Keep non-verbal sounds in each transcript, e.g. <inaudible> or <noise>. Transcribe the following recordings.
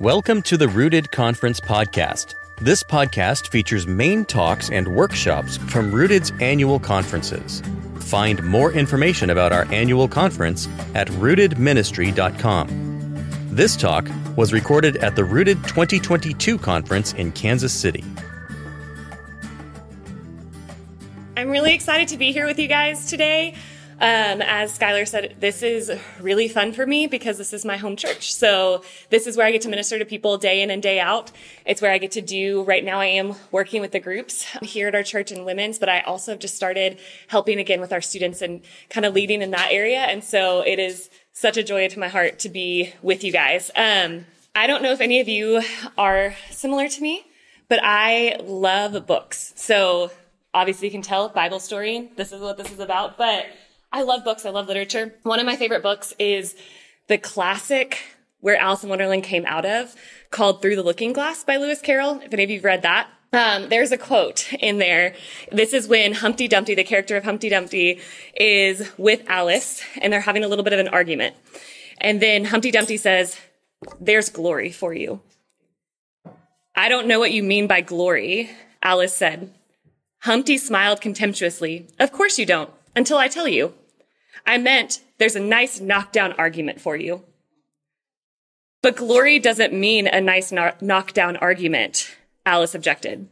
Welcome to the Rooted Conference podcast. This podcast features main talks and workshops from Rooted's annual conferences. Find more information about our annual conference at rootedministry.com. This talk was recorded at the Rooted 2022 conference in Kansas City. I'm really excited to be here with you guys today. Um, as Skylar said, this is really fun for me because this is my home church. So this is where I get to minister to people day in and day out. It's where I get to do, right now I am working with the groups here at our church in women's, but I also have just started helping again with our students and kind of leading in that area. And so it is such a joy to my heart to be with you guys. Um, I don't know if any of you are similar to me, but I love books. So obviously you can tell Bible story. This is what this is about, but I love books. I love literature. One of my favorite books is the classic where Alice in Wonderland came out of called Through the Looking Glass by Lewis Carroll. If any of you've read that. Um, there's a quote in there. This is when Humpty Dumpty, the character of Humpty Dumpty, is with Alice and they're having a little bit of an argument. And then Humpty Dumpty says, there's glory for you. I don't know what you mean by glory, Alice said. Humpty smiled contemptuously. Of course you don't, until I tell you. I meant there's a nice knockdown argument for you. But glory doesn't mean a nice no- knockdown argument, Alice objected.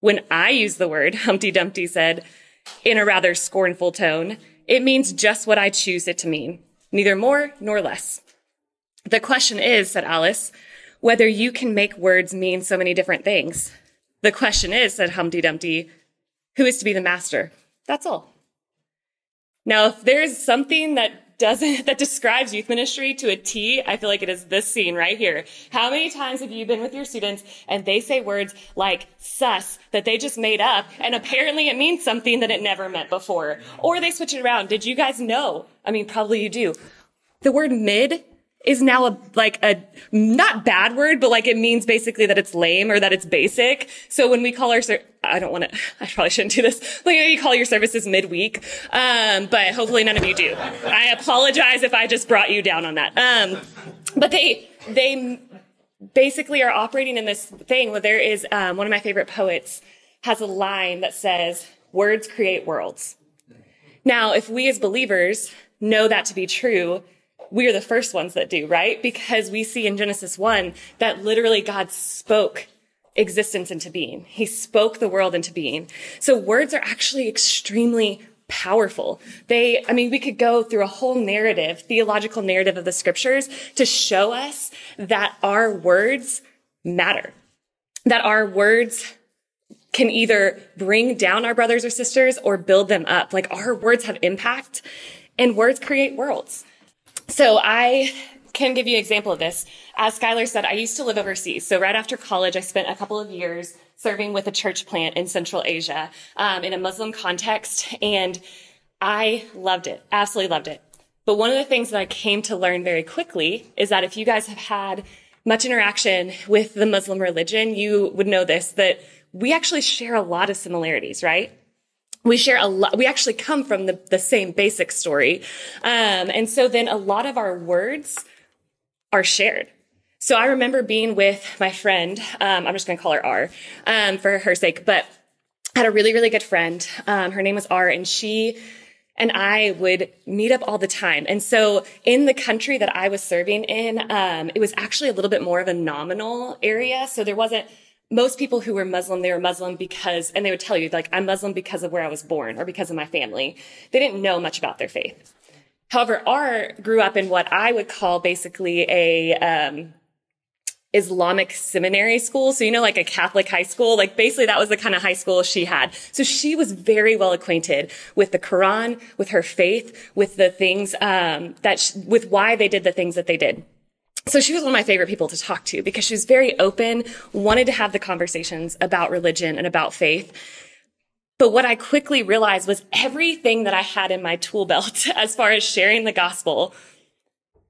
When I use the word, Humpty Dumpty said, in a rather scornful tone, it means just what I choose it to mean, neither more nor less. The question is, said Alice, whether you can make words mean so many different things. The question is, said Humpty Dumpty, who is to be the master? That's all. Now, if there's something that doesn't, <laughs> that describes youth ministry to a T, I feel like it is this scene right here. How many times have you been with your students and they say words like sus that they just made up and apparently it means something that it never meant before? Or they switch it around. Did you guys know? I mean, probably you do. The word mid is now a like a not bad word, but like it means basically that it's lame or that it's basic. So when we call our ser- I don't want to. <laughs> I probably shouldn't do this. Like you call your services midweek, um, but hopefully none of you do. I apologize if I just brought you down on that. Um, but they they basically are operating in this thing where there is um, one of my favorite poets has a line that says, "Words create worlds." Now, if we as believers know that to be true, we're the first ones that do, right? Because we see in Genesis 1 that literally God spoke existence into being. He spoke the world into being. So words are actually extremely powerful. They, I mean, we could go through a whole narrative, theological narrative of the scriptures to show us that our words matter, that our words can either bring down our brothers or sisters or build them up. Like our words have impact and words create worlds. So I can give you an example of this. As Skylar said, I used to live overseas. So right after college, I spent a couple of years serving with a church plant in Central Asia um, in a Muslim context, and I loved it, absolutely loved it. But one of the things that I came to learn very quickly is that if you guys have had much interaction with the Muslim religion, you would know this, that we actually share a lot of similarities, right? We share a lot we actually come from the, the same basic story um, and so then a lot of our words are shared so i remember being with my friend um, i'm just going to call her r um, for her sake but I had a really really good friend um, her name was r and she and I would meet up all the time. And so in the country that I was serving in, um, it was actually a little bit more of a nominal area. So there wasn't most people who were Muslim, they were Muslim because, and they would tell you, like, I'm Muslim because of where I was born or because of my family. They didn't know much about their faith. However, R grew up in what I would call basically a, um, Islamic seminary school. So, you know, like a Catholic high school, like basically that was the kind of high school she had. So she was very well acquainted with the Quran, with her faith, with the things, um, that, she, with why they did the things that they did so she was one of my favorite people to talk to because she was very open, wanted to have the conversations about religion and about faith. But what I quickly realized was everything that I had in my tool belt <laughs> as far as sharing the gospel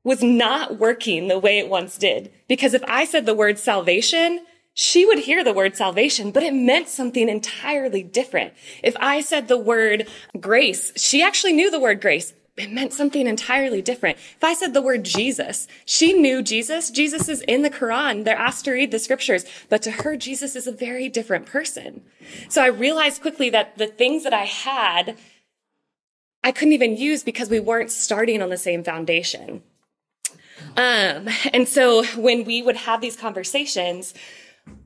was not working the way it once did. Because if I said the word salvation, she would hear the word salvation, but it meant something entirely different. If I said the word grace, she actually knew the word grace, it meant something entirely different. If I said the word Jesus, she knew Jesus. Jesus is in the Quran. They're asked to read the scriptures, but to her, Jesus is a very different person. So I realized quickly that the things that I had, I couldn't even use because we weren't starting on the same foundation. Um, and so when we would have these conversations,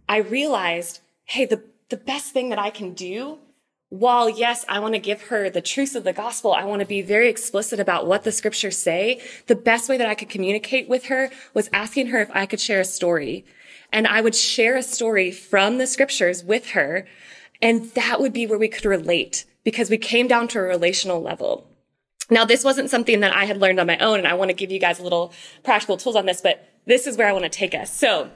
I realized, hey, the, the best thing that I can do while yes, I want to give her the truths of the gospel, I want to be very explicit about what the scriptures say. The best way that I could communicate with her was asking her if I could share a story. And I would share a story from the scriptures with her. And that would be where we could relate because we came down to a relational level. Now, this wasn't something that I had learned on my own, and I want to give you guys a little practical tools on this, but this is where I want to take us. So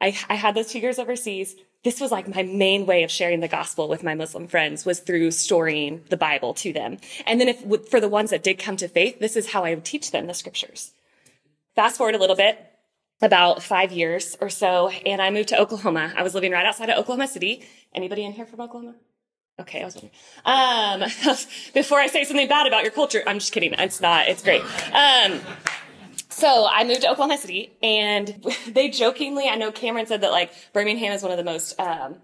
I, I had those two years overseas this was like my main way of sharing the gospel with my Muslim friends was through storying the Bible to them. And then if, for the ones that did come to faith, this is how I would teach them the scriptures. Fast forward a little bit, about five years or so, and I moved to Oklahoma. I was living right outside of Oklahoma City. Anybody in here from Oklahoma? Okay, I was wondering. Um, <laughs> before I say something bad about your culture, I'm just kidding. It's not. It's great. Um, so I moved to Oklahoma City and <laughs> they jokingly, I know Cameron said that like Birmingham is one of the most, um,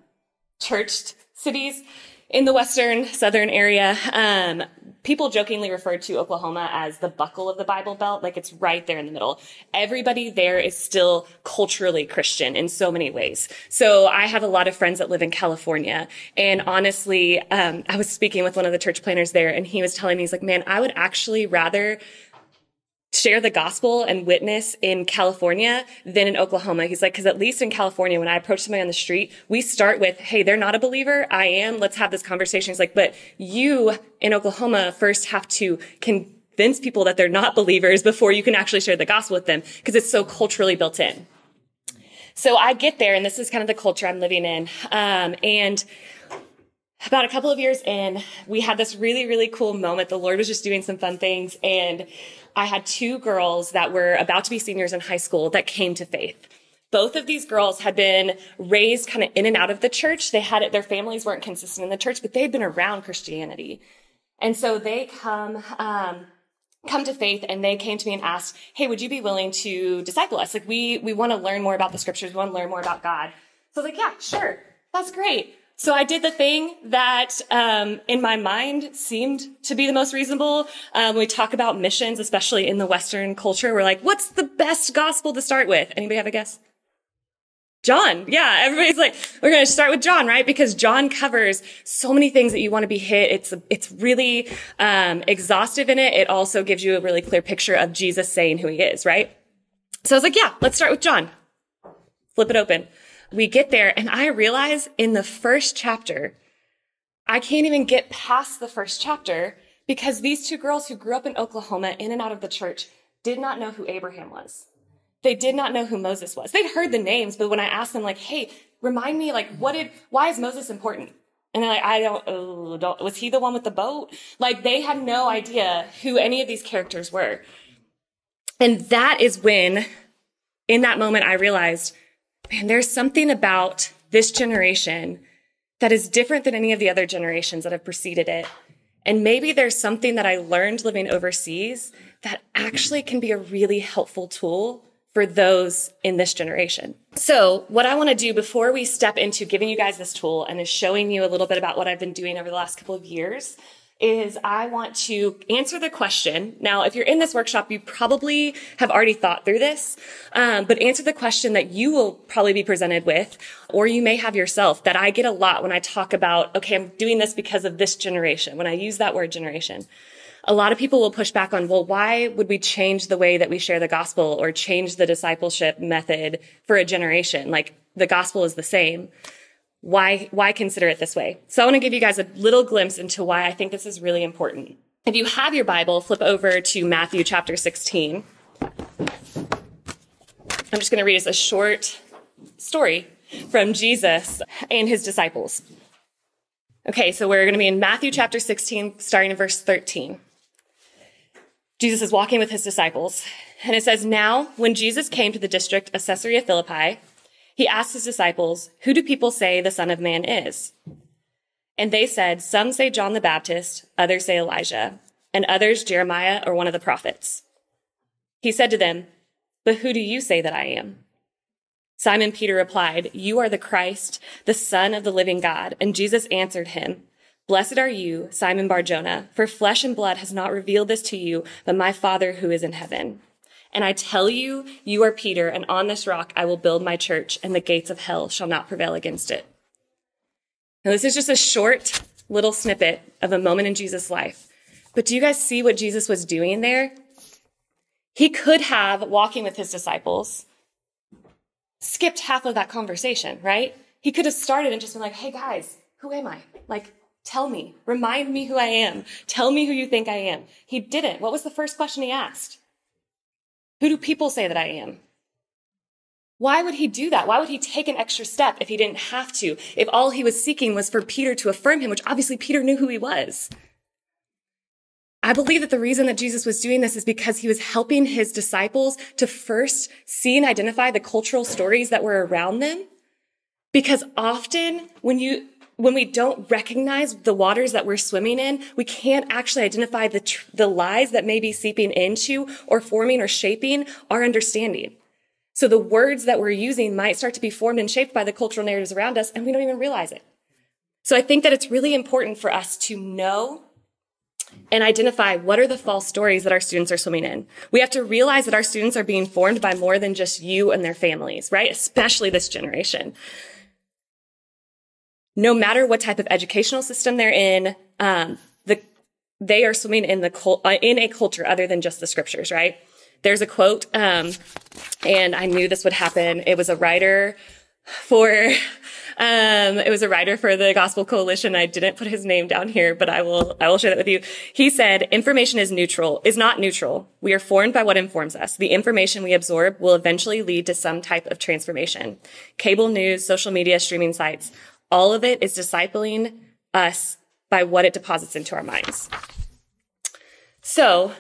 churched cities in the western southern area. Um, people jokingly refer to Oklahoma as the buckle of the Bible Belt, like it's right there in the middle. Everybody there is still culturally Christian in so many ways. So I have a lot of friends that live in California, and honestly, um, I was speaking with one of the church planners there, and he was telling me, he's like, "Man, I would actually rather share the gospel and witness in California than in Oklahoma. He's like, cause at least in California, when I approach somebody on the street, we start with, Hey, they're not a believer. I am. Let's have this conversation. He's like, but you in Oklahoma first have to convince people that they're not believers before you can actually share the gospel with them because it's so culturally built in. So I get there and this is kind of the culture I'm living in. Um, and about a couple of years in, we had this really, really cool moment. The Lord was just doing some fun things and I had two girls that were about to be seniors in high school that came to faith. Both of these girls had been raised kind of in and out of the church. They had it, their families weren't consistent in the church, but they had been around Christianity. And so they come, um, come to faith and they came to me and asked, Hey, would you be willing to disciple us? Like we, we want to learn more about the scriptures. We want to learn more about God. So I was like, yeah, sure. That's great. So I did the thing that um, in my mind seemed to be the most reasonable. Um, we talk about missions, especially in the Western culture. We're like, what's the best gospel to start with? Anybody have a guess? John. Yeah, everybody's like, we're going to start with John, right? Because John covers so many things that you want to be hit. It's it's really um, exhaustive in it. It also gives you a really clear picture of Jesus saying who he is, right? So I was like, yeah, let's start with John. Flip it open we get there and I realize in the first chapter, I can't even get past the first chapter because these two girls who grew up in Oklahoma in and out of the church did not know who Abraham was. They did not know who Moses was. They'd heard the names, but when I asked them like, Hey, remind me, like, what did, why is Moses important? And they're like, I don't, oh, don't, was he the one with the boat? Like they had no idea who any of these characters were. And that is when in that moment I realized man, there's something about this generation that is different than any of the other generations that have preceded it. And maybe there's something that I learned living overseas that actually can be a really helpful tool for those in this generation. So what I want to do before we step into giving you guys this tool and is showing you a little bit about what I've been doing over the last couple of years is I want to answer the question. Now, if you're in this workshop, you probably have already thought through this, um, but answer the question that you will probably be presented with, or you may have yourself that I get a lot when I talk about, okay, I'm doing this because of this generation. When I use that word generation, a lot of people will push back on, well, why would we change the way that we share the gospel or change the discipleship method for a generation? Like the gospel is the same why, why consider it this way? So I want to give you guys a little glimpse into why I think this is really important. If you have your Bible, flip over to Matthew chapter 16. I'm just going to read us a short story from Jesus and his disciples. Okay, so we're going to be in Matthew chapter 16, starting in verse 13. Jesus is walking with his disciples, and it says, Now, when Jesus came to the district of Caesarea Philippi, he asked his disciples, Who do people say the Son of Man is? And they said, Some say John the Baptist, others say Elijah, and others Jeremiah or one of the prophets. He said to them, But who do you say that I am? Simon Peter replied, You are the Christ, the Son of the living God. And Jesus answered him, Blessed are you, Simon Barjona, for flesh and blood has not revealed this to you, but my Father who is in heaven. And I tell you, you are Peter, and on this rock I will build my church, and the gates of hell shall not prevail against it. Now, this is just a short little snippet of a moment in Jesus' life. But do you guys see what Jesus was doing there? He could have, walking with his disciples, skipped half of that conversation, right? He could have started and just been like, hey guys, who am I? Like, tell me, remind me who I am. Tell me who you think I am. He didn't. What was the first question he asked? Who do people say that I am? Why would he do that? Why would he take an extra step if he didn't have to? If all he was seeking was for Peter to affirm him, which obviously Peter knew who he was. I believe that the reason that Jesus was doing this is because he was helping his disciples to first see and identify the cultural stories that were around them. Because often when you, when we don't recognize the waters that we're swimming in, we can't actually identify the, tr- the lies that may be seeping into or forming or shaping our understanding. So the words that we're using might start to be formed and shaped by the cultural narratives around us and we don't even realize it. So I think that it's really important for us to know and identify what are the false stories that our students are swimming in. We have to realize that our students are being formed by more than just you and their families, right? Especially this generation. No matter what type of educational system they're in, um, the, they are swimming in the uh, in a culture other than just the scriptures, right? There's a quote, um, and I knew this would happen. It was a writer for um, it was a writer for the Gospel Coalition. I didn't put his name down here, but I will, I will share that with you. He said, information is neutral, is not neutral. We are formed by what informs us. The information we absorb will eventually lead to some type of transformation. Cable news, social media, streaming sites, all of it is discipling us by what it deposits into our minds. So,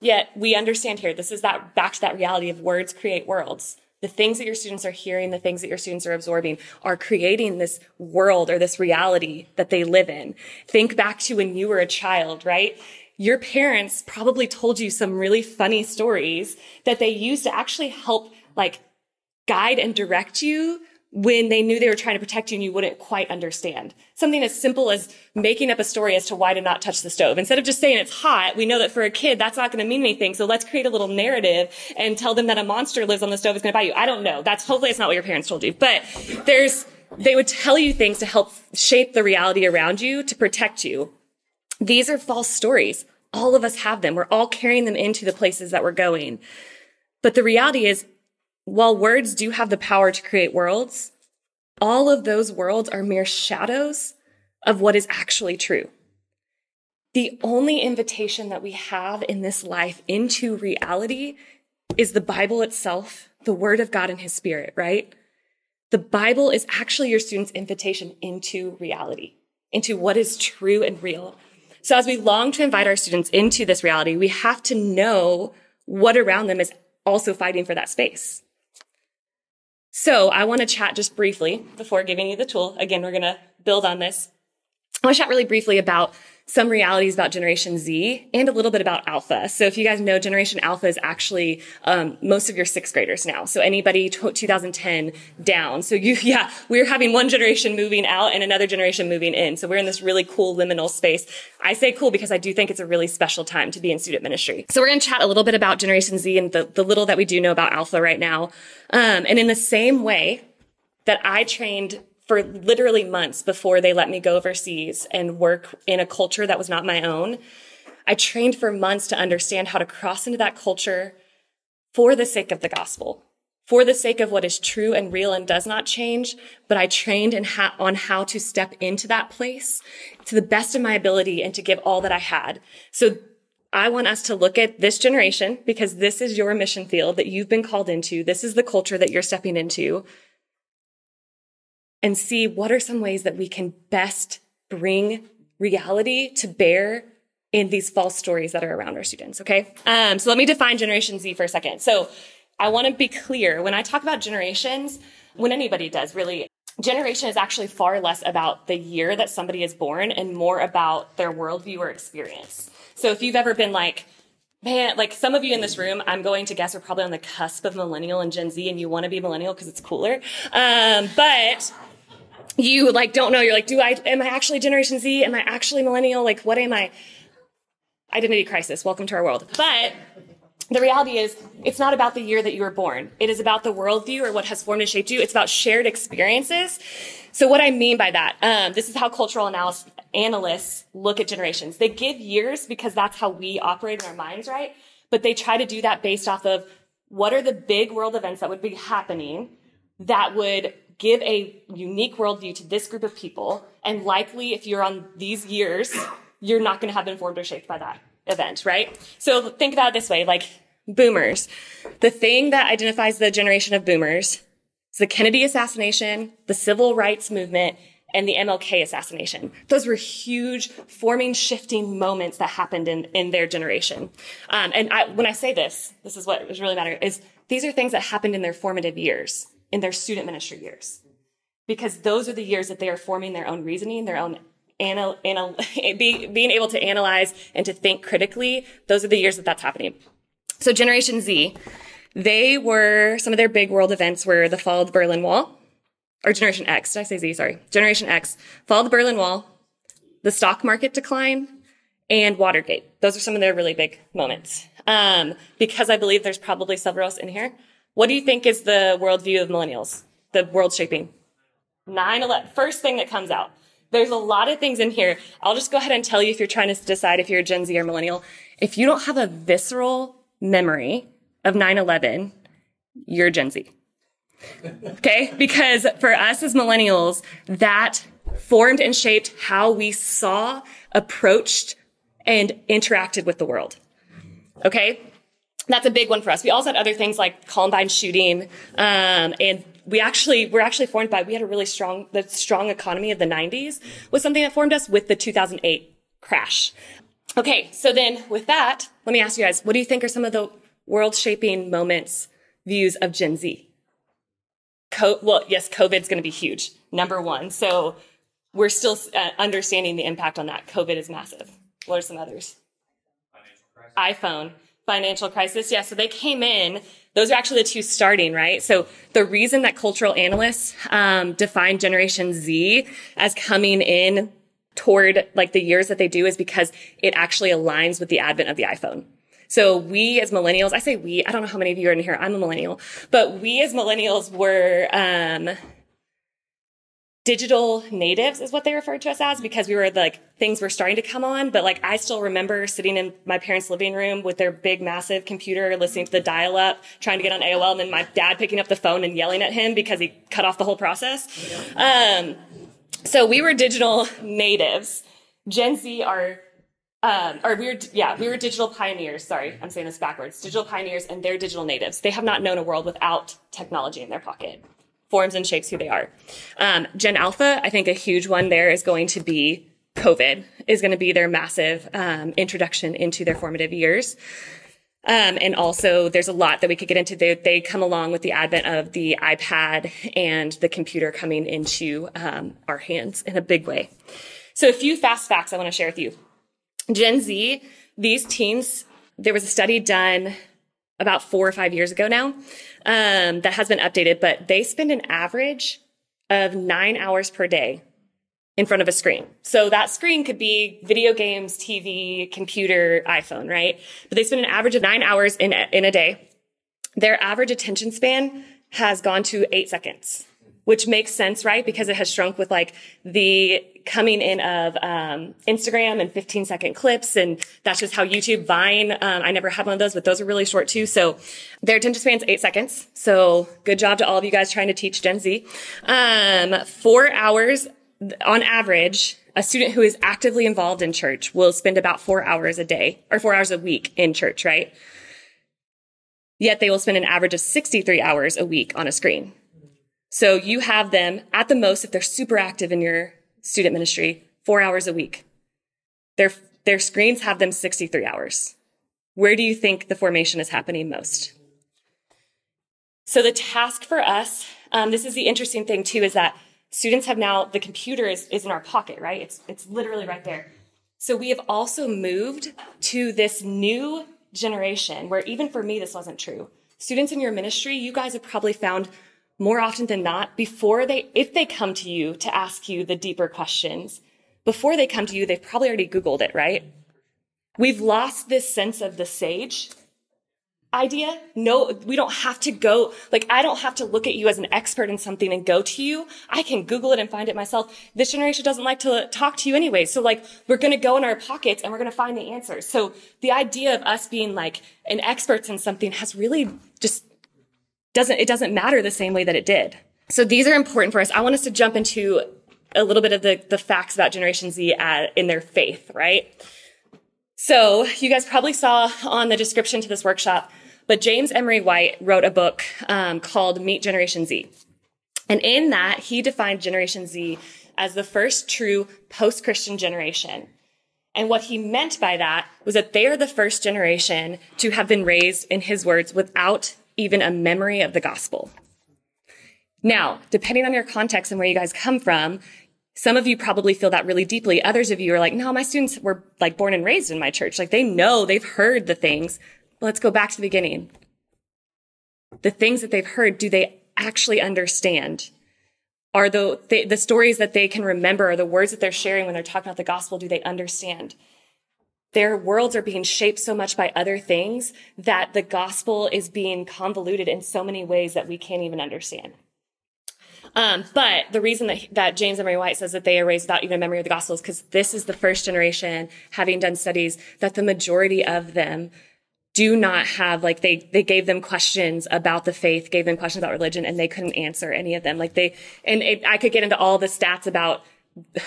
yet we understand here, this is that back to that reality of words create worlds the things that your students are hearing, the things that your students are absorbing are creating this world or this reality that they live in. Think back to when you were a child, right? Your parents probably told you some really funny stories that they used to actually help like guide and direct you when they knew they were trying to protect you and you wouldn't quite understand. Something as simple as making up a story as to why to not touch the stove. Instead of just saying it's hot, we know that for a kid, that's not going to mean anything. So let's create a little narrative and tell them that a monster lives on the stove is going to bite you. I don't know. That's hopefully it's not what your parents told you, but there's, they would tell you things to help shape the reality around you to protect you. These are false stories. All of us have them. We're all carrying them into the places that we're going. But the reality is while words do have the power to create worlds, all of those worlds are mere shadows of what is actually true. The only invitation that we have in this life into reality is the Bible itself, the Word of God and His Spirit, right? The Bible is actually your student's invitation into reality, into what is true and real. So as we long to invite our students into this reality, we have to know what around them is also fighting for that space. So I want to chat just briefly before giving you the tool. Again, we're going to build on this. I want to chat really briefly about some realities about Generation Z and a little bit about Alpha. So if you guys know, Generation Alpha is actually um, most of your sixth graders now. So anybody t- 2010 down. So you, <laughs> yeah, we're having one generation moving out and another generation moving in. So we're in this really cool liminal space. I say cool because I do think it's a really special time to be in student ministry. So we're going to chat a little bit about Generation Z and the, the little that we do know about Alpha right now. Um, and in the same way that I trained for literally months before they let me go overseas and work in a culture that was not my own. I trained for months to understand how to cross into that culture for the sake of the gospel, for the sake of what is true and real and does not change. But I trained in ha- on how to step into that place to the best of my ability and to give all that I had. So I want us to look at this generation because this is your mission field that you've been called into. This is the culture that you're stepping into and see what are some ways that we can best bring reality to bear in these false stories that are around our students. Okay. Um, so let me define Generation Z for a second. So I want to be clear when I talk about generations, when anybody does really, generation is actually far less about the year that somebody is born and more about their worldview or experience. So if you've ever been like, man, like some of you in this room, I'm going to guess are probably on the cusp of millennial and Gen Z and you want to be millennial because it's cooler. Um, but you like don't know. You're like, do I, am I actually Generation Z? Am I actually millennial? Like, what am I? Identity crisis. Welcome to our world. But the reality is, it's not about the year that you were born. It is about the worldview or what has formed and shaped you. It's about shared experiences. So what I mean by that, um, this is how cultural analysis, analysts look at generations. They give years because that's how we operate in our minds, right? But they try to do that based off of what are the big world events that would be happening that would give a unique worldview to this group of people. And likely, if you're on these years, you're not going to have been formed or shaped by that event, right? So think about it this way, like boomers. The thing that identifies the generation of boomers is the Kennedy assassination, the civil rights movement, and the MLK assassination. Those were huge forming, shifting moments that happened in, in their generation. Um, and I, when I say this, this is what is really matter is these are things that happened in their formative years in their student ministry years. Because those are the years that they are forming their own reasoning, their own anal, anal, <laughs> be, being able to analyze and to think critically. Those are the years that that's happening. So Generation Z, they were, some of their big world events were the fall of the Berlin Wall, or Generation X, did I say Z? Sorry. Generation X, fall of the Berlin Wall, the stock market decline, and Watergate. Those are some of their really big moments. Um, because I believe there's probably several else in here. What do you think is the worldview of millennials? The world shaping? 9 11. First thing that comes out. There's a lot of things in here. I'll just go ahead and tell you if you're trying to decide if you're a Gen Z or millennial. If you don't have a visceral memory of 9 11, you're Gen Z. Okay? Because for us as millennials, that formed and shaped how we saw, approached, and interacted with the world. Okay? That's a big one for us. We also had other things like Columbine shooting, um, and we actually we're actually formed by we had a really strong the strong economy of the 90s was something that formed us with the 2008 crash. Okay, so then with that, let me ask you guys, what do you think are some of the world shaping moments, views of Gen Z? Co- well, yes, COVID's going to be huge, number one. So we're still uh, understanding the impact on that. COVID is massive. What are some others? iPhone financial crisis. Yeah, so they came in. Those are actually the two starting, right? So the reason that cultural analysts um, define Generation Z as coming in toward like the years that they do is because it actually aligns with the advent of the iPhone. So we as millennials, I say we, I don't know how many of you are in here. I'm a millennial, but we as millennials were, um, digital natives is what they referred to us as because we were like things were starting to come on but like i still remember sitting in my parents living room with their big massive computer listening to the dial up trying to get on aol and then my dad picking up the phone and yelling at him because he cut off the whole process um, so we were digital natives gen z are um, or we were, yeah, we were digital pioneers. Sorry, I'm saying this backwards. Digital pioneers and they're digital natives. They have not known a world without technology in their pocket forms and shapes who they are. Um, Gen Alpha, I think a huge one there is going to be COVID is going to be their massive um, introduction into their formative years. Um, and also, there's a lot that we could get into. They, they, come along with the advent of the iPad and the computer coming into um, our hands in a big way. So, a few fast facts I want to share with you. Gen Z, these teens, there was a study done about four or five years ago now um, that has been updated, but they spend an average of nine hours per day in front of a screen. So that screen could be video games, TV, computer, iPhone, right? But they spend an average of nine hours in a, in a day. Their average attention span has gone to eight seconds which makes sense, right? Because it has shrunk with like the coming in of um, Instagram and 15 second clips. And that's just how YouTube, Vine, um, I never had one of those, but those are really short too. So their attention span's eight seconds. So good job to all of you guys trying to teach Gen Z. Um, four hours on average, a student who is actively involved in church will spend about four hours a day or four hours a week in church, right? Yet they will spend an average of 63 hours a week on a screen. So you have them at the most, if they're super active in your student ministry, four hours a week. Their, their screens have them 63 hours. Where do you think the formation is happening most? So the task for us, um, this is the interesting thing too, is that students have now, the computer is, is in our pocket, right? It's, it's literally right there. So we have also moved to this new generation where even for me, this wasn't true. Students in your ministry, you guys have probably found more often than not before they, if they come to you to ask you the deeper questions, before they come to you, they've probably already Googled it, right? We've lost this sense of the sage idea. No, we don't have to go, like, I don't have to look at you as an expert in something and go to you. I can Google it and find it myself. This generation doesn't like to talk to you anyway. So like, we're going to go in our pockets and we're going to find the answers. So the idea of us being like an expert in something has really just doesn't, it doesn't matter the same way that it did. So these are important for us. I want us to jump into a little bit of the, the facts about Generation Z at, in their faith, right? So you guys probably saw on the description to this workshop, but James Emery White wrote a book um, called Meet Generation Z. And in that, he defined Generation Z as the first true post-Christian generation. And what he meant by that was that they are the first generation to have been raised, in his words, without even a memory of the gospel. Now, depending on your context and where you guys come from, some of you probably feel that really deeply. Others of you are like, no, my students were like born and raised in my church. Like they know they've heard the things. Let's go back to the beginning. The things that they've heard, do they actually understand? Are the, the, the stories that they can remember, or the words that they're sharing when they're talking about the gospel, do they understand? Their worlds are being shaped so much by other things that the gospel is being convoluted in so many ways that we can't even understand. Um, but the reason that, that James Emery White says that they are raised without even a memory of the gospel is because this is the first generation, having done studies, that the majority of them do not have like they they gave them questions about the faith, gave them questions about religion, and they couldn't answer any of them. Like they and it, I could get into all the stats about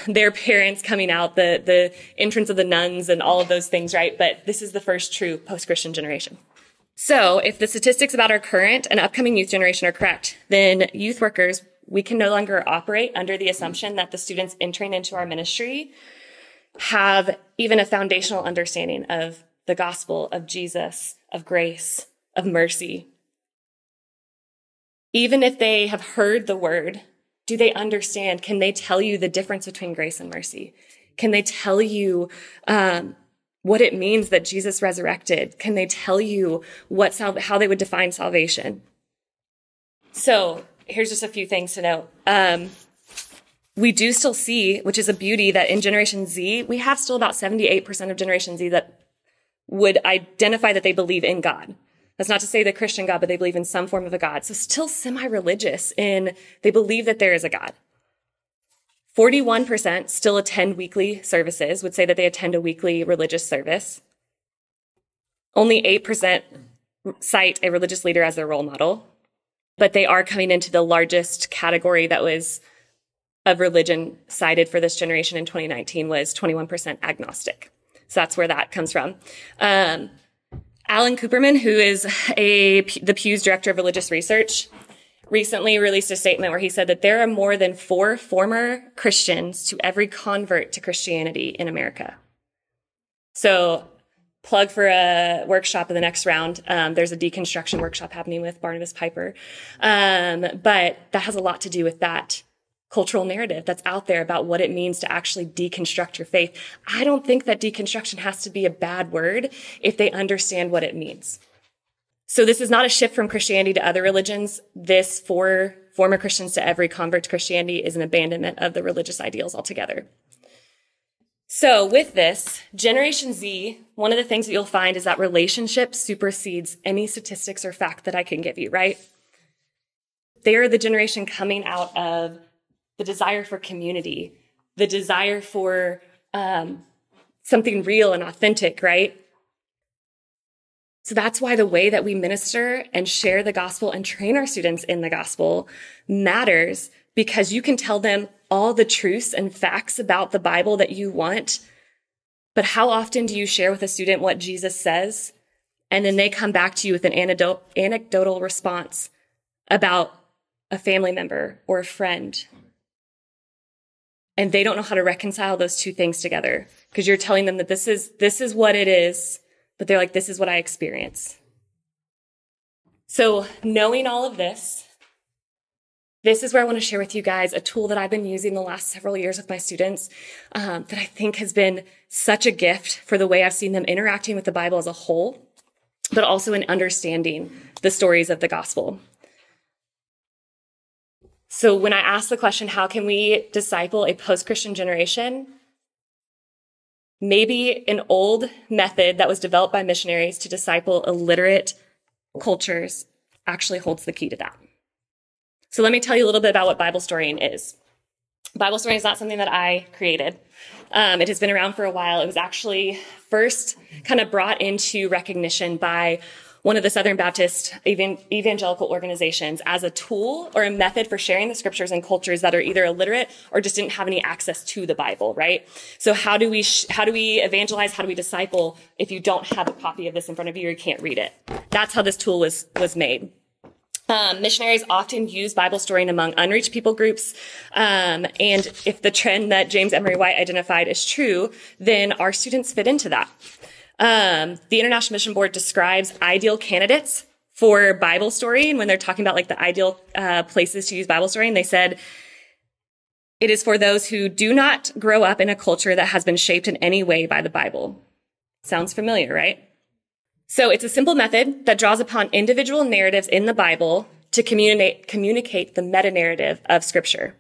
their parents coming out, the the entrance of the nones, and all of those things, right? But this is the first true post Christian generation. So, if the statistics about our current and upcoming youth generation are correct, then youth workers we can no longer operate under the assumption that the students entering into our ministry have even a foundational understanding of the gospel of Jesus, of grace, of mercy. Even if they have heard the word, do they understand? Can they tell you the difference between grace and mercy? Can they tell you um, what it means that Jesus resurrected? Can they tell you what sal- how they would define salvation? So here's just a few things to note. Um, we do still see, which is a beauty, that in Generation Z, we have still about 78% of Generation Z that would identify that they believe in God. That's not to say the Christian God, but they believe in some form of a God. So still semi-religious in they believe that there is a God. 41% still attend weekly services, would say that they attend a weekly religious service. Only 8% cite a religious leader as their role model but they are coming into the largest category that was of religion cited for this generation in 2019 was 21% agnostic. So that's where that comes from. Um, Alan Cooperman, who is a the Pew's director of religious research, recently released a statement where he said that there are more than four former Christians to every convert to Christianity in America. So plug for a workshop in the next round. Um, there's a deconstruction workshop happening with Barnabas Piper. Um, but that has a lot to do with that cultural narrative that's out there about what it means to actually deconstruct your faith. I don't think that deconstruction has to be a bad word if they understand what it means. So this is not a shift from Christianity to other religions. This for former Christians to every convert to Christianity is an abandonment of the religious ideals altogether. So with this, Generation Z, one of the things that you'll find is that relationship supersedes any statistics or fact that I can give you, right? They're the generation coming out of the desire for community, the desire for um, something real and authentic, right? So that's why the way that we minister and share the gospel and train our students in the gospel matters because you can tell them all the truths and facts about the Bible that you want. But how often do you share with a student what Jesus says? And then they come back to you with an anecdotal response about a family member or a friend. And they don't know how to reconcile those two things together because you're telling them that this is, this is what it is, but they're like, this is what I experience. So knowing all of this, this is where I want to share with you guys a tool that I've been using the last several years with my students um, that I think has been such a gift for the way I've seen them interacting with the Bible as a whole, but also in understanding the stories of the gospel. So when I ask the question, how can we disciple a post-Christian generation? Maybe an old method that was developed by missionaries to disciple illiterate cultures actually holds the key to that. So let me tell you a little bit about what Bible storying is. Bible storying is not something that I created. Um, it has been around for a while. It was actually first kind of brought into recognition by one of the Southern Baptist evangelical organizations as a tool or a method for sharing the scriptures in cultures that are either illiterate or just didn't have any access to the Bible, right? So how do we, sh- how do we evangelize? How do we disciple if you don't have a copy of this in front of you or you can't read it? That's how this tool was, was made. Um, missionaries often use Bible storying among unreached people groups. Um, and if the trend that James Emery White identified is true, then our students fit into that. Um, the International Mission Board describes ideal candidates for Bible story. And when they're talking about like the ideal uh, places to use Bible story, and They said, it is for those who do not grow up in a culture that has been shaped in any way by the Bible. Sounds familiar, right? So it's a simple method that draws upon individual narratives in the Bible to communicate, communicate the meta narrative of scripture.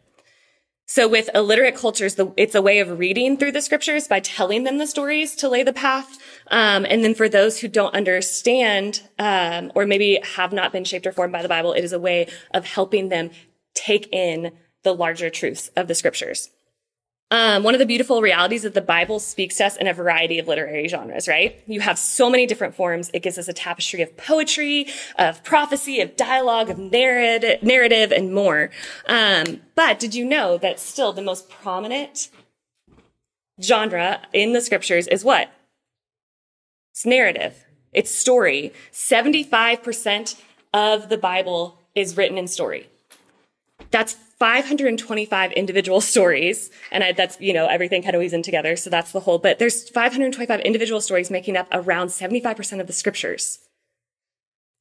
So with illiterate cultures, the, it's a way of reading through the scriptures by telling them the stories to lay the path. Um, and then for those who don't understand, um, or maybe have not been shaped or formed by the Bible, it is a way of helping them take in the larger truths of the scriptures. Um, one of the beautiful realities that the Bible speaks to us in a variety of literary genres, right? You have so many different forms. It gives us a tapestry of poetry, of prophecy, of dialogue, of narrative, narrative and more. Um, but did you know that still the most prominent genre in the scriptures is what? It's narrative. It's story. 75% of the Bible is written in story. That's 525 individual <laughs> stories. And I, that's, you know, everything kind of weaves in together. So that's the whole, but there's 525 individual stories making up around 75% of the scriptures.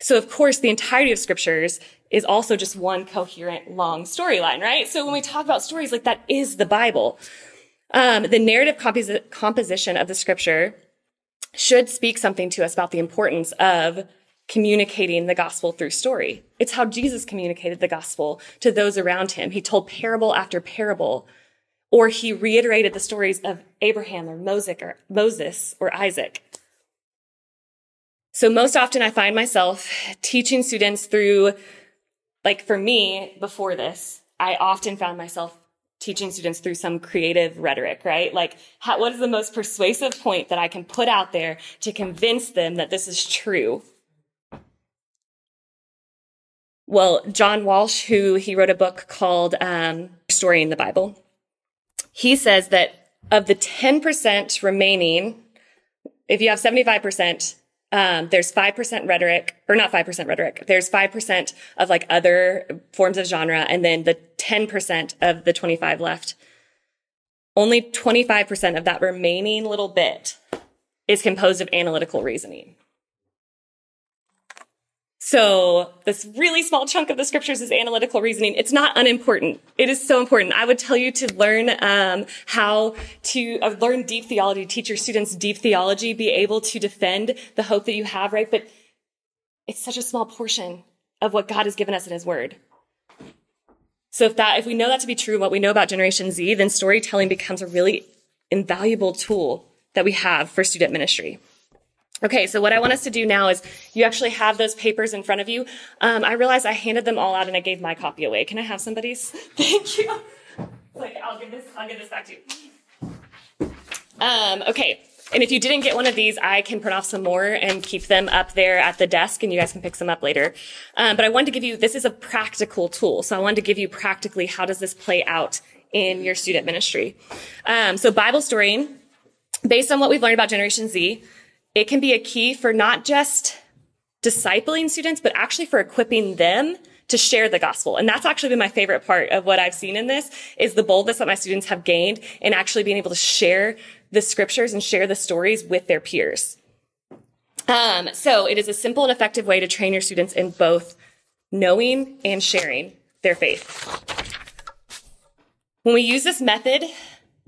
So of course, the entirety of scriptures is also just one coherent long storyline, right? So when we talk about stories, like that is the Bible. Um, the narrative compos- composition of the scripture should speak something to us about the importance of communicating the gospel through story. It's how Jesus communicated the gospel to those around him. He told parable after parable, or he reiterated the stories of Abraham or Moses or, Isaac. So most often I find myself teaching students through, like for me, before this, I often found myself teaching students through some creative rhetoric, right? Like, how, what is the most persuasive point that I can put out there to convince them that this is true? Well, John Walsh, who he wrote a book called um, Story in the Bible, he says that of the 10% remaining, if you have 75%, um, there's 5% rhetoric, or not 5% rhetoric, there's 5% of like other forms of genre, and then the 10% of the 25 left. Only 25% of that remaining little bit is composed of analytical reasoning. So this really small chunk of the scriptures is analytical reasoning. It's not unimportant. It is so important. I would tell you to learn um, how to uh, learn deep theology, teach your students deep theology, be able to defend the hope that you have, right? But it's such a small portion of what God has given us in His Word. So if that, if we know that to be true, what we know about Generation Z, then storytelling becomes a really invaluable tool that we have for student ministry. Okay, so what I want us to do now is you actually have those papers in front of you. Um, I realized I handed them all out and I gave my copy away. Can I have somebody's? <laughs> Thank you. Like, I'll give this, I'll give this back to you. Um, okay, and if you didn't get one of these, I can print off some more and keep them up there at the desk and you guys can pick some up later. Um, but I wanted to give you, this is a practical tool. So I wanted to give you practically how does this play out in your student ministry. Um, so Bible storying, based on what we've learned about Generation Z, it can be a key for not just discipling students, but actually for equipping them to share the gospel. And that's actually been my favorite part of what I've seen in this is the boldness that my students have gained in actually being able to share the scriptures and share the stories with their peers. Um, so it is a simple and effective way to train your students in both knowing and sharing their faith. When we use this method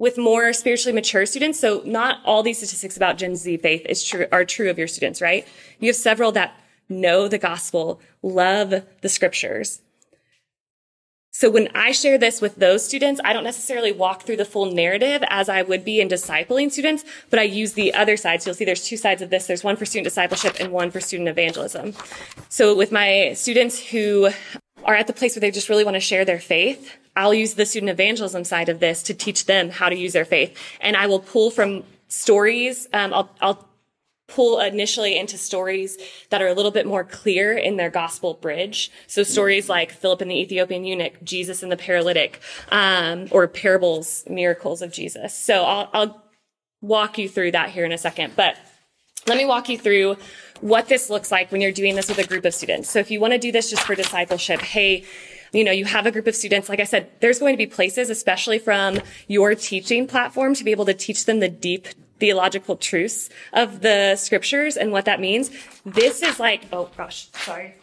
with more spiritually mature students, so not all these statistics about Gen Z faith is true, are true of your students, right? You have several that know the gospel, love the scriptures. So when I share this with those students, I don't necessarily walk through the full narrative as I would be in discipling students, but I use the other side. So you'll see there's two sides of this. There's one for student discipleship and one for student evangelism. So with my students who are at the place where they just really want to share their faith, I'll use the student evangelism side of this to teach them how to use their faith. And I will pull from stories. Um, I'll, I'll pull initially into stories that are a little bit more clear in their gospel bridge. So stories like Philip and the Ethiopian eunuch, Jesus and the paralytic, um, or parables, miracles of Jesus. So I'll, I'll walk you through that here in a second, but let me walk you through what this looks like when you're doing this with a group of students. So if you want to do this just for discipleship, hey, you know, you have a group of students. Like I said, there's going to be places, especially from your teaching platform, to be able to teach them the deep theological truths of the scriptures and what that means. This is like, oh gosh, sorry.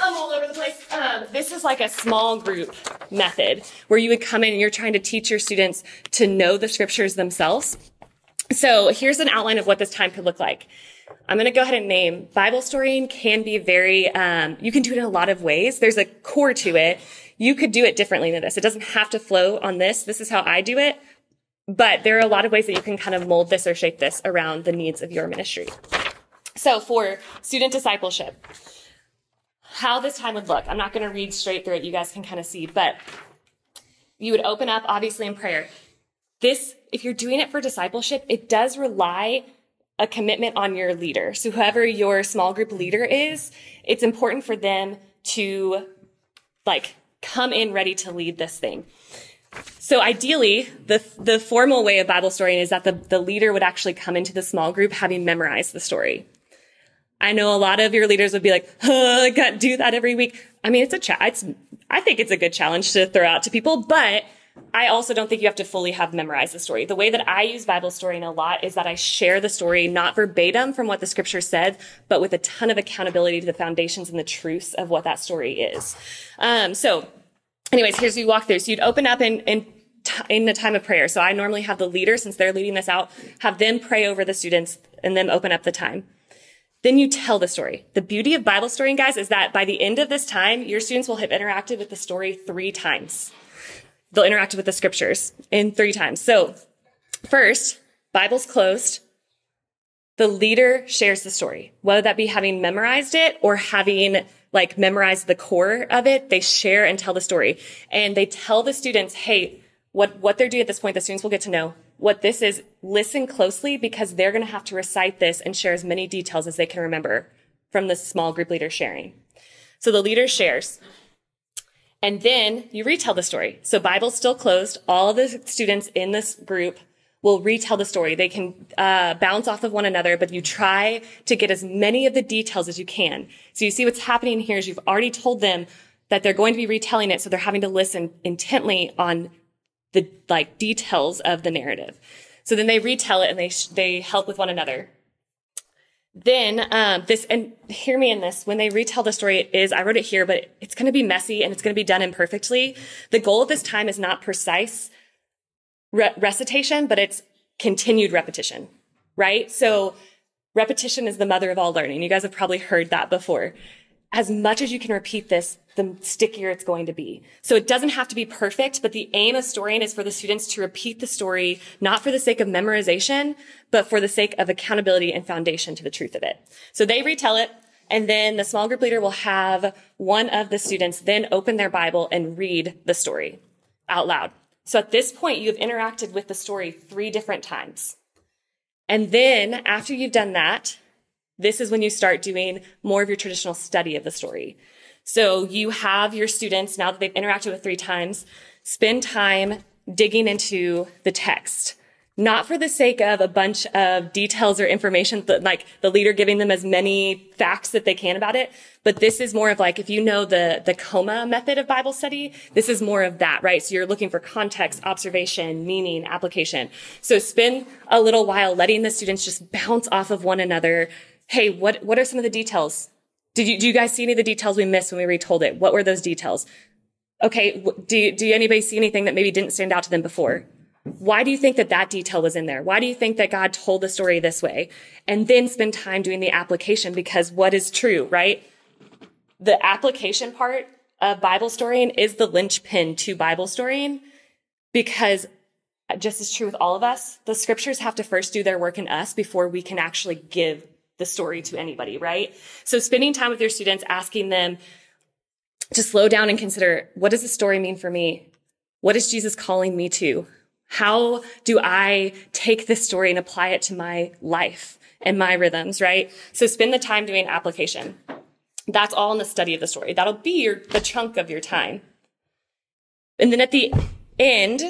I'm all over the place. Um, this is like a small group method where you would come in and you're trying to teach your students to know the scriptures themselves. So here's an outline of what this time could look like. I'm going to go ahead and name Bible storying can be very, um, you can do it in a lot of ways. There's a core to it. You could do it differently than this. It doesn't have to flow on this. This is how I do it. But there are a lot of ways that you can kind of mold this or shape this around the needs of your ministry. So for student discipleship, how this time would look, I'm not going to read straight through it. You guys can kind of see, but you would open up obviously in prayer. This, if you're doing it for discipleship, it does rely a commitment on your leader. So whoever your small group leader is, it's important for them to like come in ready to lead this thing. So ideally, the, the formal way of Bible storying is that the, the leader would actually come into the small group having memorized the story. I know a lot of your leaders would be like, oh, I can't do that every week. I mean, it's a, cha- it's, I think it's a good challenge to throw out to people, but I also don't think you have to fully have memorized the story. The way that I use Bible storying a lot is that I share the story not verbatim from what the scripture said, but with a ton of accountability to the foundations and the truths of what that story is. Um, so anyways, here's you walk through. So you'd open up in, in, in the time of prayer. So I normally have the leader, since they're leading this out, have them pray over the students and then open up the time. Then you tell the story. The beauty of Bible storying, guys, is that by the end of this time, your students will have interacted with the story three times. They'll interact with the scriptures in three times. So first, Bible's closed. The leader shares the story, whether that be having memorized it or having like memorized the core of it. They share and tell the story and they tell the students, Hey, what, what they're doing at this point, the students will get to know what this is. Listen closely because they're going to have to recite this and share as many details as they can remember from the small group leader sharing. So the leader shares. And then you retell the story. So Bible's still closed. All the students in this group will retell the story. They can uh, bounce off of one another, but you try to get as many of the details as you can. So you see what's happening here is you've already told them that they're going to be retelling it, so they're having to listen intently on the like details of the narrative. So then they retell it and they they help with one another. Then um, this and hear me in this when they retell the story it is I wrote it here, but it's going to be messy and it's going to be done imperfectly. The goal of this time is not precise re- recitation, but it's continued repetition, right? So repetition is the mother of all learning. You guys have probably heard that before. As much as you can repeat this, the stickier it's going to be. So it doesn't have to be perfect, but the aim of storying is for the students to repeat the story, not for the sake of memorization, but for the sake of accountability and foundation to the truth of it. So they retell it, and then the small group leader will have one of the students then open their Bible and read the story out loud. So at this point, you've interacted with the story three different times. And then after you've done that, this is when you start doing more of your traditional study of the story. So you have your students, now that they've interacted with three times, spend time digging into the text not for the sake of a bunch of details or information, but like the leader giving them as many facts that they can about it. But this is more of like, if you know the, the COMA method of Bible study, this is more of that, right? So you're looking for context, observation, meaning, application. So spend a little while letting the students just bounce off of one another. Hey, what, what are some of the details? Did you, do you guys see any of the details we missed when we retold it? What were those details? Okay, do, do anybody see anything that maybe didn't stand out to them before? Why do you think that that detail was in there? Why do you think that God told the story this way? And then spend time doing the application because what is true, right? The application part of Bible storying is the linchpin to Bible storying because uh, just as true with all of us, the scriptures have to first do their work in us before we can actually give the story to anybody, right? So spending time with your students, asking them to slow down and consider what does the story mean for me? What is Jesus calling me to? How do I take this story and apply it to my life and my rhythms, right? So spend the time doing application. That's all in the study of the story. That'll be your, the chunk of your time. And then at the end,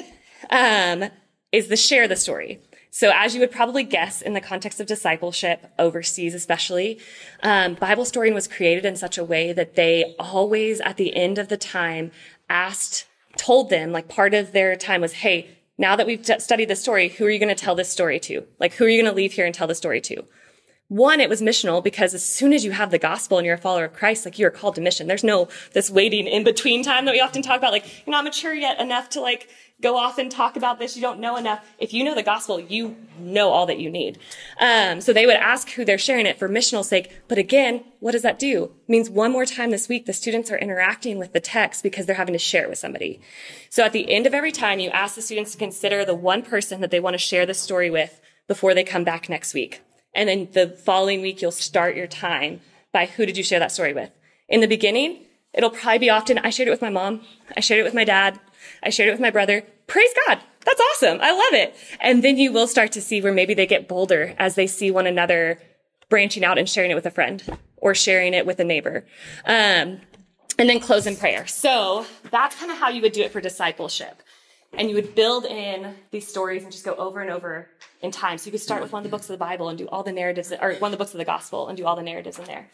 um, is the share the story. So as you would probably guess in the context of discipleship overseas, especially, um, Bible storying was created in such a way that they always at the end of the time asked, told them like part of their time was, Hey, now that we've studied the story, who are you going to tell this story to? Like, who are you going to leave here and tell the story to? One, it was missional because as soon as you have the gospel and you're a follower of Christ, like you're called to mission. There's no this waiting in between time that we often talk about. Like, you're not mature yet enough to like go off and talk about this. You don't know enough. If you know the gospel, you know all that you need. Um, so they would ask who they're sharing it for missional sake. But again, what does that do? It means one more time this week, the students are interacting with the text because they're having to share it with somebody. So at the end of every time, you ask the students to consider the one person that they want to share the story with before they come back next week. And then the following week, you'll start your time by who did you share that story with? In the beginning, it'll probably be often, I shared it with my mom. I shared it with my dad. I shared it with my brother. Praise God. That's awesome. I love it. And then you will start to see where maybe they get bolder as they see one another branching out and sharing it with a friend or sharing it with a neighbor. Um, and then close in prayer. So that's kind of how you would do it for discipleship. And you would build in these stories and just go over and over in time. So you could start with one of the books of the Bible and do all the narratives, or one of the books of the gospel and do all the narratives in there.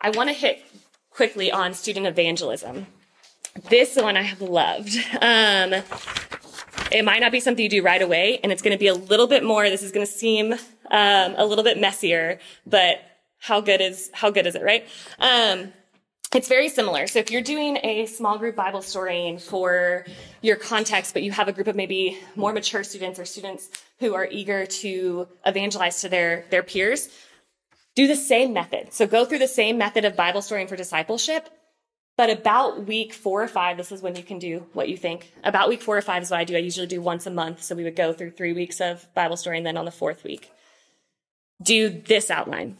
I want to hit quickly on student evangelism. This one I have loved. Um, it might not be something you do right away, and it's going to be a little bit more. This is going to seem um, a little bit messier, but how good is how good is it, right? Um, it's very similar. So if you're doing a small group Bible storying for your context, but you have a group of maybe more mature students or students who are eager to evangelize to their their peers, do the same method. So go through the same method of Bible storying for discipleship, but about week four or five, this is when you can do what you think. About week four or five is what I do. I usually do once a month. So we would go through three weeks of Bible story and then on the fourth week, do this outline.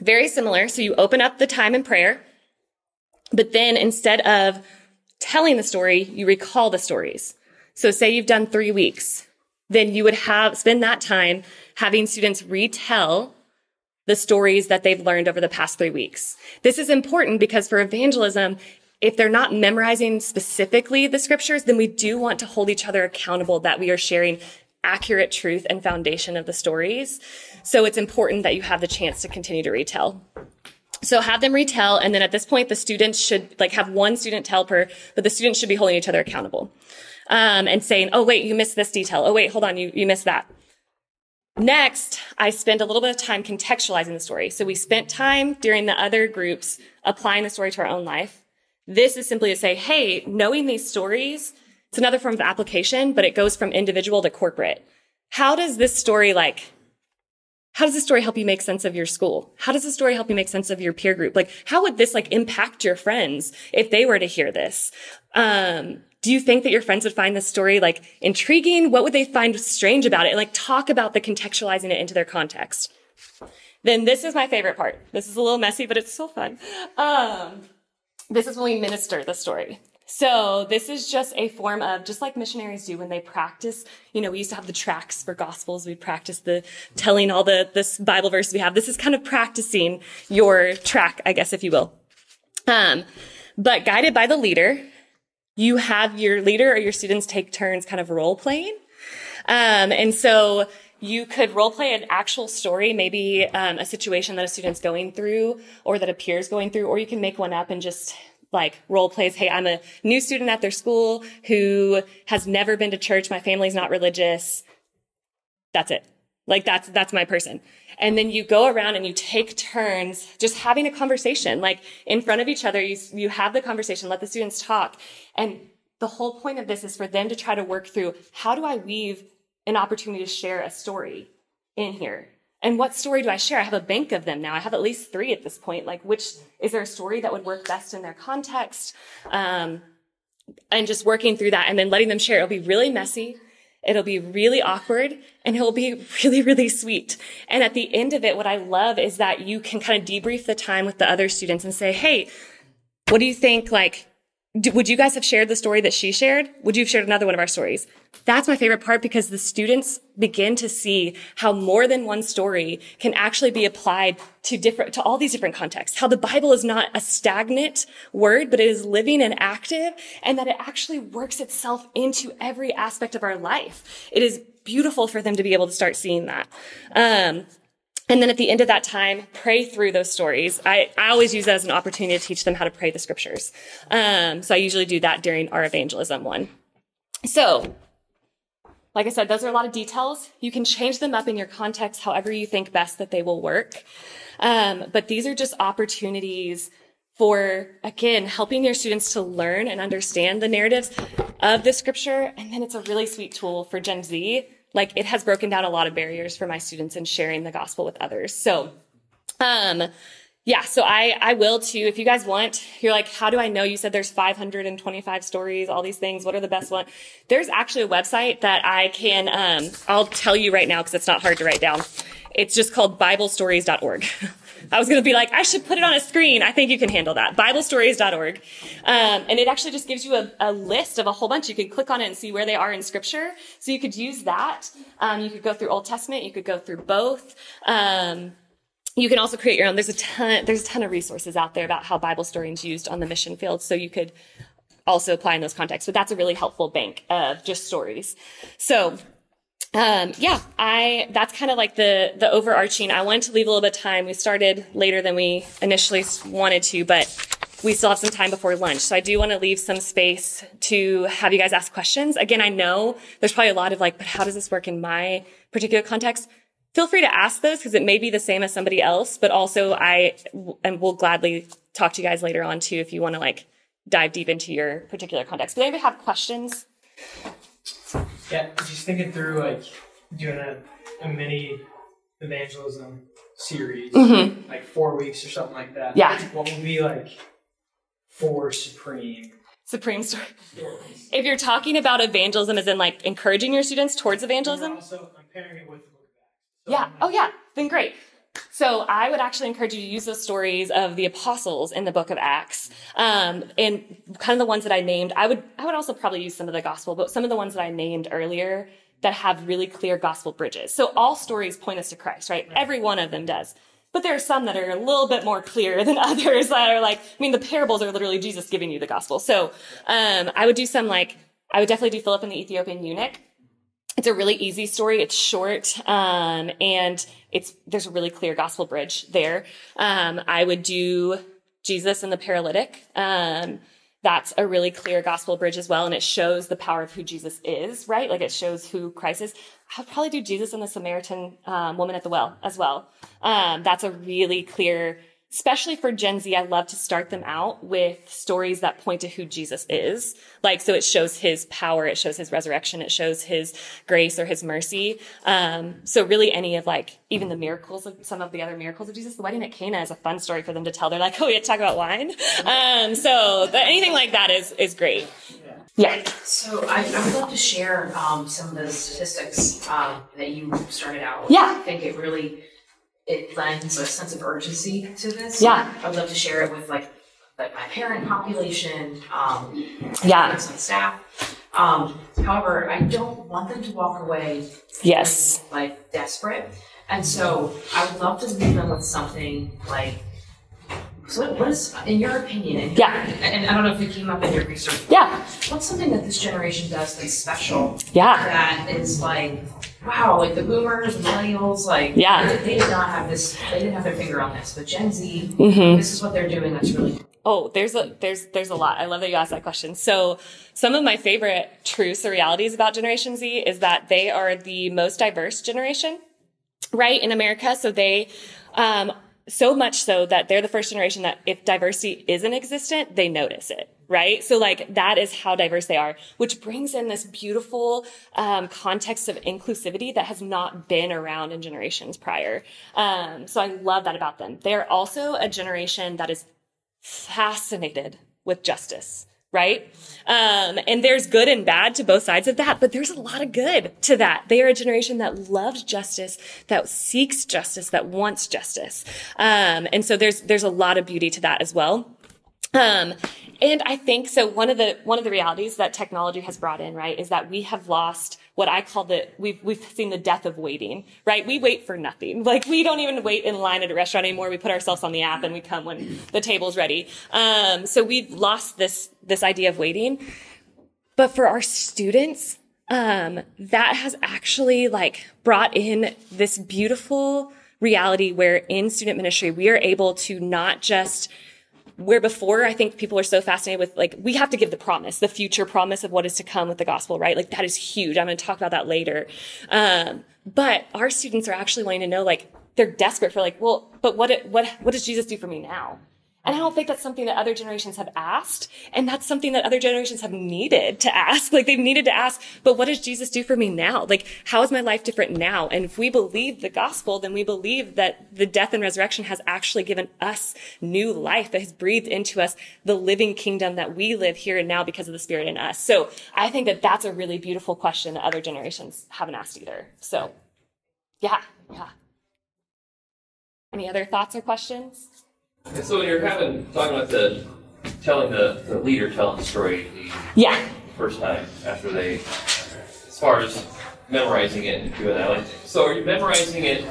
Very similar. So you open up the time in prayer, but then instead of telling the story, you recall the stories. So say you've done three weeks, then you would have, spend that time having students retell the stories that they've learned over the past three weeks. This is important because for evangelism, if they're not memorizing specifically the scriptures, then we do want to hold each other accountable that we are sharing accurate truth and foundation of the stories. So it's important that you have the chance to continue to retell. So have them retell, and then at this point, the students should like have one student tell per, but the students should be holding each other accountable. Um, and saying, oh wait, you missed this detail. Oh wait, hold on, you, you missed that. Next, I spent a little bit of time contextualizing the story. So we spent time during the other groups applying the story to our own life. This is simply to say, hey, knowing these stories, it's another form of application, but it goes from individual to corporate. How does this story like, how does this story help you make sense of your school? How does this story help you make sense of your peer group? Like, how would this like impact your friends if they were to hear this? Um, do you think that your friends would find this story like intriguing? What would they find strange about it? And like talk about the contextualizing it into their context. Then this is my favorite part. This is a little messy, but it's so fun. Um, this is when we minister the story. So this is just a form of just like missionaries do when they practice. You know, we used to have the tracks for gospels. We'd practice the telling all the this Bible verses we have. This is kind of practicing your track, I guess, if you will. Um, but guided by the leader, you have your leader or your students take turns kind of role playing. Um, and so you could role play an actual story, maybe um, a situation that a student's going through or that a peer's going through, or you can make one up and just like role plays. Hey, I'm a new student at their school who has never been to church. My family's not religious. That's it. Like that's, that's my person. And then you go around and you take turns just having a conversation, like in front of each other. You, you have the conversation, let the students talk. And the whole point of this is for them to try to work through how do I weave an opportunity to share a story in here? And what story do I share? I have a bank of them now. I have at least three at this point. Like, which is there a story that would work best in their context? Um, and just working through that and then letting them share. It'll be really messy. It'll be really awkward and it'll be <laughs> really, really sweet. And at the end of it, what I love is that you can kind of debrief the time with the other students and say, Hey, what do you think? Like, would you guys have shared the story that she shared? Would you have shared another one of our stories? That's my favorite part because the students begin to see how more than one story can actually be applied to different, to all these different contexts. How the Bible is not a stagnant word, but it is living and active and that it actually works itself into every aspect of our life. It is beautiful for them to be able to start seeing that. Um, and then at the end of that time, pray through those stories. I, I always use that as an opportunity to teach them how to pray the scriptures. Um, so I usually do that during our evangelism one. So, like I said, those are a lot of details. You can change them up in your context however you think best that they will work. Um, but these are just opportunities for, again, helping your students to learn and understand the narratives of the scripture. And then it's a really sweet tool for Gen Z like it has broken down a lot of barriers for my students in sharing the gospel with others. So, um, yeah, so I, I will too. If you guys want, you're like, how do I know? You said there's 525 stories, all these things. What are the best ones? There's actually a website that I can, um, I'll tell you right now because it's not hard to write down. It's just called BibleStories.org. <laughs> I was going to be like, I should put it on a screen. I think you can handle that. BibleStories.org. Um, and it actually just gives you a, a, list of a whole bunch. You can click on it and see where they are in scripture. So you could use that. Um, you could go through Old Testament. You could go through both. Um, you can also create your own. There's a ton, there's a ton of resources out there about how Bible story is used on the mission field. So you could also apply in those contexts. But that's a really helpful bank of just stories. So um, yeah, I, that's kind of like the, the overarching. I wanted to leave a little bit of time. We started later than we initially wanted to, but we still have some time before lunch. So I do want to leave some space to have you guys ask questions. Again, I know there's probably a lot of like, but how does this work in my particular context? Feel free to ask those because it may be the same as somebody else, but also I and will gladly talk to you guys later on too if you want to like dive deep into your particular context. But anybody have questions? Yeah, just thinking through like doing a, a mini evangelism series, Mhm. like four weeks or something like that. Yeah. What would be like four supreme Supreme story. stories? If you're talking about evangelism as in like encouraging your students towards And evangelism, Also, I'm pairing it with the book of Acts. So Yeah. I'm Oh, yeah. Then great. So I would actually encourage you to use those stories of the apostles in the book of Acts, um, and kind of the ones that I named. I would I would also probably use some of the gospel, but some of the ones that I named earlier that have really clear gospel bridges. So all stories point us to Christ, right? Every one of them does. But there are some that are a little bit more clear than <laughs> others that are like, I mean, the parables are literally Jesus giving you the gospel. So um, I would do some like, I would definitely do Philip and the Ethiopian eunuch it's a really easy story. It's short, um, and it's there's a really clear gospel bridge there. Um, I would do Jesus and the paralytic. Um, that's a really clear gospel bridge as well, and it shows the power of who Jesus is, right? Like it shows who Christ is. I'd probably do Jesus and the Samaritan um, woman at the well as well. Um, that's a really clear especially for Gen Z, I love to start them out with stories that point to who Jesus is. Like, so it shows his power, it shows his resurrection, it shows his grace or his mercy. Um, so really any of like, even the miracles of some of the other miracles of Jesus, the wedding at Cana is a fun story for them to tell. They're like, oh, we have to talk about wine. Um, so the, anything like that is, is great. Yeah. So I, I would love to share um, some of the statistics um, that you started out with. Yeah. I think it really it lends a sense of urgency to this. Yeah. I would love to share it with like like my parent population, um, Yeah. on staff. Um, however, I don't want them to walk away Yes. like desperate, and so I would love to leave them with something like. So what, what is, in your opinion, and, Yeah. and I don't know if it came up in your research, Yeah. what's something that this generation does that's special Yeah. that is like wow like the boomers millennials like Yeah. they, they did not have this they didn't have their finger on this but gen z Mm-hmm. this is what they're doing that's really cool. Oh, there's a there's there's a lot. I love that you asked that question. So, some of my favorite truths or realities about Generation Z is that they are the most diverse generation right, in America. So they, um, so much so that they're the first generation that if diversity isn't existent, they notice it, right? So like that is how diverse they are, which brings in this beautiful um, context of inclusivity that has not been around in generations prior. Um, so I love that about them. They're also a generation that is fascinated with justice right? Um, and there's good and bad to both sides of that, but there's a lot of good to that. They are a generation that loves justice, that seeks justice, that wants justice. Um, and so there's, there's a lot of beauty to that as well. Um, and I think so. One of the one of the realities that technology has brought in, right, is that we have lost what I call the we've we've seen the death of waiting, right? We wait for nothing. <laughs> Like we don't even wait in line at a restaurant anymore. We put ourselves on the app and we come when the table's ready. Um, so we've lost this this idea of waiting. But for our students, um, that has actually like brought in this beautiful reality where in student ministry we are able to not just where before I think people are so fascinated with like we have to give the promise, the future promise of what is to come with the gospel, right? Like that is huge. I'm going to talk about that later. Um, but our students are actually wanting to know like they're desperate for like, well, but what what what does Jesus do for me now? And I don't think that's something that other generations have asked. And that's something that other generations have needed to ask. <laughs> Like they've needed to ask, but what does Jesus do for me now? Like, how is my life different now? And if we believe the gospel, then we believe that the death and resurrection has actually given us new life that has breathed into us the living kingdom that we live here and now because of the spirit in us. So I think that that's a really beautiful question that other generations haven't asked either. So yeah, yeah. Any other thoughts or questions? And so when you're having talking about the telling the, the leader telling the story the Yeah. first time after they, as far as memorizing it and doing that, like, so are you memorizing it,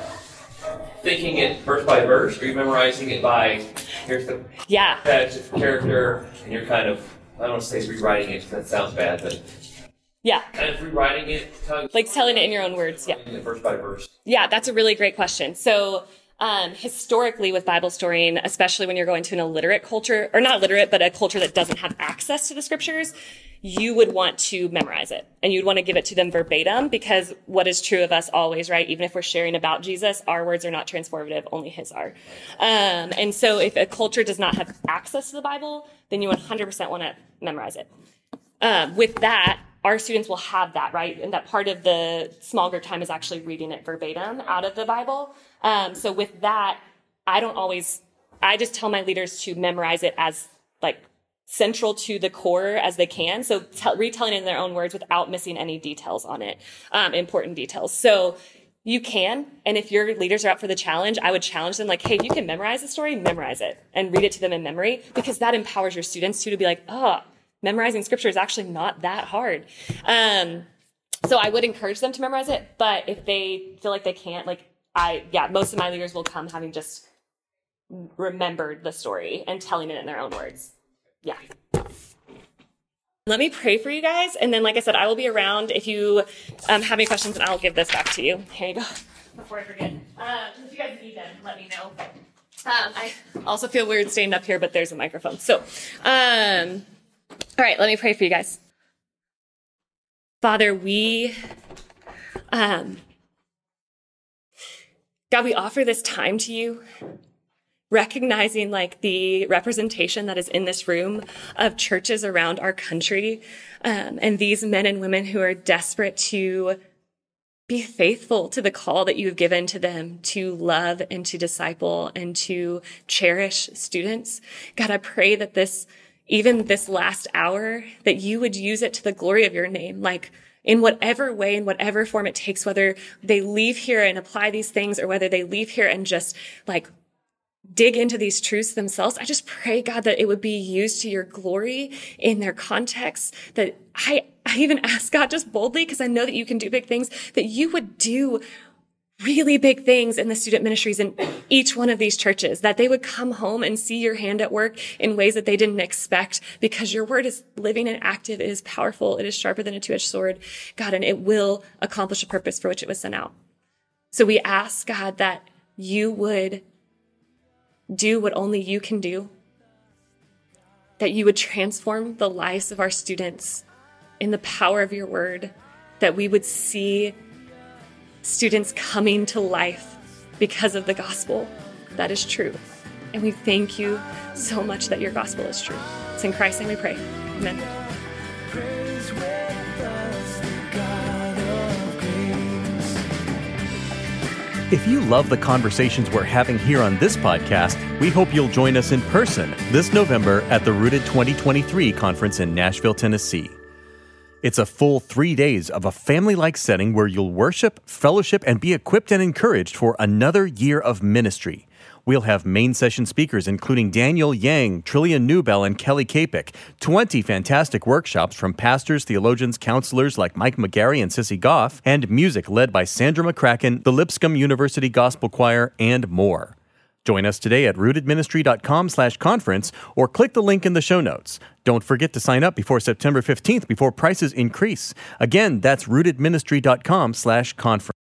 thinking it verse by verse, or are you memorizing it by here's the Yeah. character, and you're kind of I don't want to say rewriting it 'cause that sounds bad, but Yeah. kind of rewriting it, telling, Like telling it in your own words. Yeah. verse by verse. Yeah, that's a really great question. So, um, historically with Bible storying, especially when you're going to an illiterate culture, or not illiterate, but a culture that doesn't have access to the scriptures, you would want to memorize it and you'd want to give it to them verbatim because what is true of us always, right? Even if we're sharing about Jesus, our words are not transformative, only his are. Um, and so if a culture does not have access to the Bible, then you 100% want to memorize it. Um, with that, our students will have that, right? And that part of the small group time is actually reading it verbatim out of the Bible. Um, so with that, I don't always, I just tell my leaders to memorize it as like central to the core as they can. So tell, retelling it in their own words without missing any details on it, um, important details. So you can, and if your leaders are up for the challenge, I would challenge them like, hey, if you can memorize the story, memorize it and read it to them in memory because that empowers your students too to be like, oh, memorizing scripture is actually not that hard. Um, so I would encourage them to memorize it, but if they feel like they can't, like I, yeah, most of my leaders will come having just remembered the story and telling it in their own words. Yeah. Let me pray for you guys, and then, like I said, I will be around if you um, have any questions, and I'll give this back to you. Here you go. Before I forget, uh, if you guys need them, let me know. Um, I also feel weird standing up here, but there's a microphone. So, um, all right, let me pray for you guys. Father, we, um, God, we offer this time to you, recognizing like the representation that is in this room of churches around our country, um, and these men and women who are desperate to be faithful to the call that you've given to them to love and to disciple and to cherish students. God, I pray that this, even this last hour, that you would use it to the glory of your name. Like, in whatever way, in whatever form it takes, whether they leave here and apply these things or whether they leave here and just like dig into these truths themselves. I just pray, God, that it would be used to your glory in their context. That I, I even ask God just boldly, because I know that you can do big things, that you would do really big things in the student ministries in each one of these churches, that they would come home and see your hand at work in ways that they didn't expect because your word is living and active. It is powerful. It is sharper than a two-edged sword, God, and it will accomplish a purpose for which it was sent out. So we ask God that you would do what only you can do, that you would transform the lives of our students in the power of your word, that we would see students coming to life because of the gospel. That is true. And we thank you so much that your gospel is true. It's in Christ's name we pray. Amen. If you love the conversations we're having here on this podcast, we hope you'll join us in person this November at the Rooted 2023 conference in Nashville, Tennessee. It's a full three days of a family like setting where you'll worship, fellowship, and be equipped and encouraged for another year of ministry. We'll have main session speakers including Daniel Yang, Trillia Newbell, and Kelly Kapic. 20 fantastic workshops from pastors, theologians, counselors like Mike McGarry and Sissy Goff, and music led by Sandra McCracken, the Lipscomb University Gospel Choir, and more. Join us today at rootedministry.com slash conference or click the link in the show notes. Don't forget to sign up before September 15th before prices increase. Again, that's rootedministry.com slash conference.